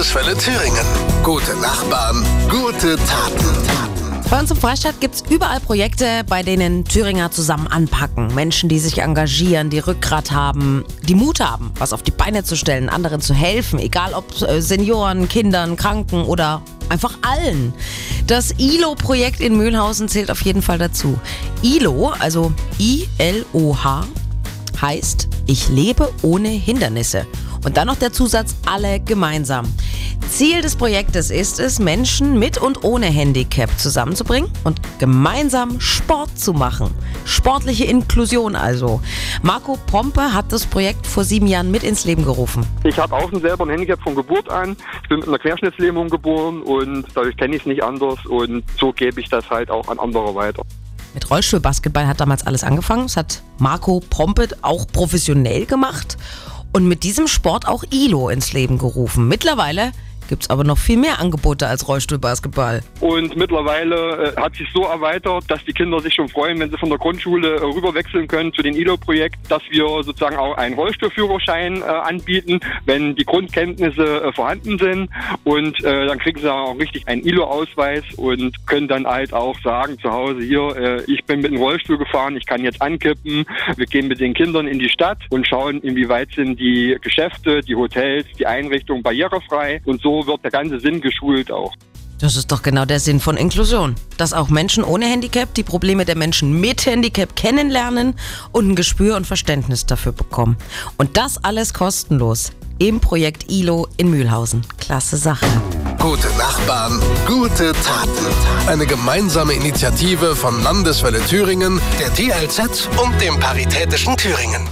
Landeswelle Thüringen. Gute Nachbarn, gute Taten. Bei uns im Freistaat gibt es überall Projekte, bei denen Thüringer zusammen anpacken. Menschen, die sich engagieren, die Rückgrat haben, die Mut haben, was auf die Beine zu stellen, anderen zu helfen, egal ob äh, Senioren, Kindern, Kranken oder einfach allen. Das ILO-Projekt in Mühlhausen zählt auf jeden Fall dazu. ILO, also I-L-O-H, heißt, ich lebe ohne Hindernisse. Und dann noch der Zusatz, alle gemeinsam. Ziel des Projektes ist es, Menschen mit und ohne Handicap zusammenzubringen und gemeinsam Sport zu machen. Sportliche Inklusion also. Marco Pompe hat das Projekt vor sieben Jahren mit ins Leben gerufen. Ich habe auch selber ein Handicap von Geburt an. Ich bin mit einer Querschnittslähmung geboren und dadurch kenne ich es nicht anders und so gebe ich das halt auch an andere weiter. Mit Rollstuhlbasketball hat damals alles angefangen. Das hat Marco Pompe auch professionell gemacht und mit diesem Sport auch ILO ins Leben gerufen. Mittlerweile gibt es aber noch viel mehr Angebote als Rollstuhlbasketball. Und mittlerweile äh, hat sich so erweitert, dass die Kinder sich schon freuen, wenn sie von der Grundschule äh, rüberwechseln können zu den ILO-Projekt, dass wir sozusagen auch einen Rollstuhlführerschein äh, anbieten, wenn die Grundkenntnisse äh, vorhanden sind. Und äh, dann kriegen sie auch richtig einen ILO-Ausweis und können dann halt auch sagen zu Hause, hier, äh, ich bin mit dem Rollstuhl gefahren, ich kann jetzt ankippen. Wir gehen mit den Kindern in die Stadt und schauen, inwieweit sind die Geschäfte, die Hotels, die Einrichtungen barrierefrei. Und so wird der ganze Sinn geschult auch. Das ist doch genau der Sinn von Inklusion. Dass auch Menschen ohne Handicap die Probleme der Menschen mit Handicap kennenlernen und ein Gespür und Verständnis dafür bekommen. Und das alles kostenlos im Projekt ILO in Mühlhausen. Klasse Sache. Gute Nachbarn, gute Taten. Eine gemeinsame Initiative von Landeswelle Thüringen, der DLZ und dem Paritätischen Thüringen.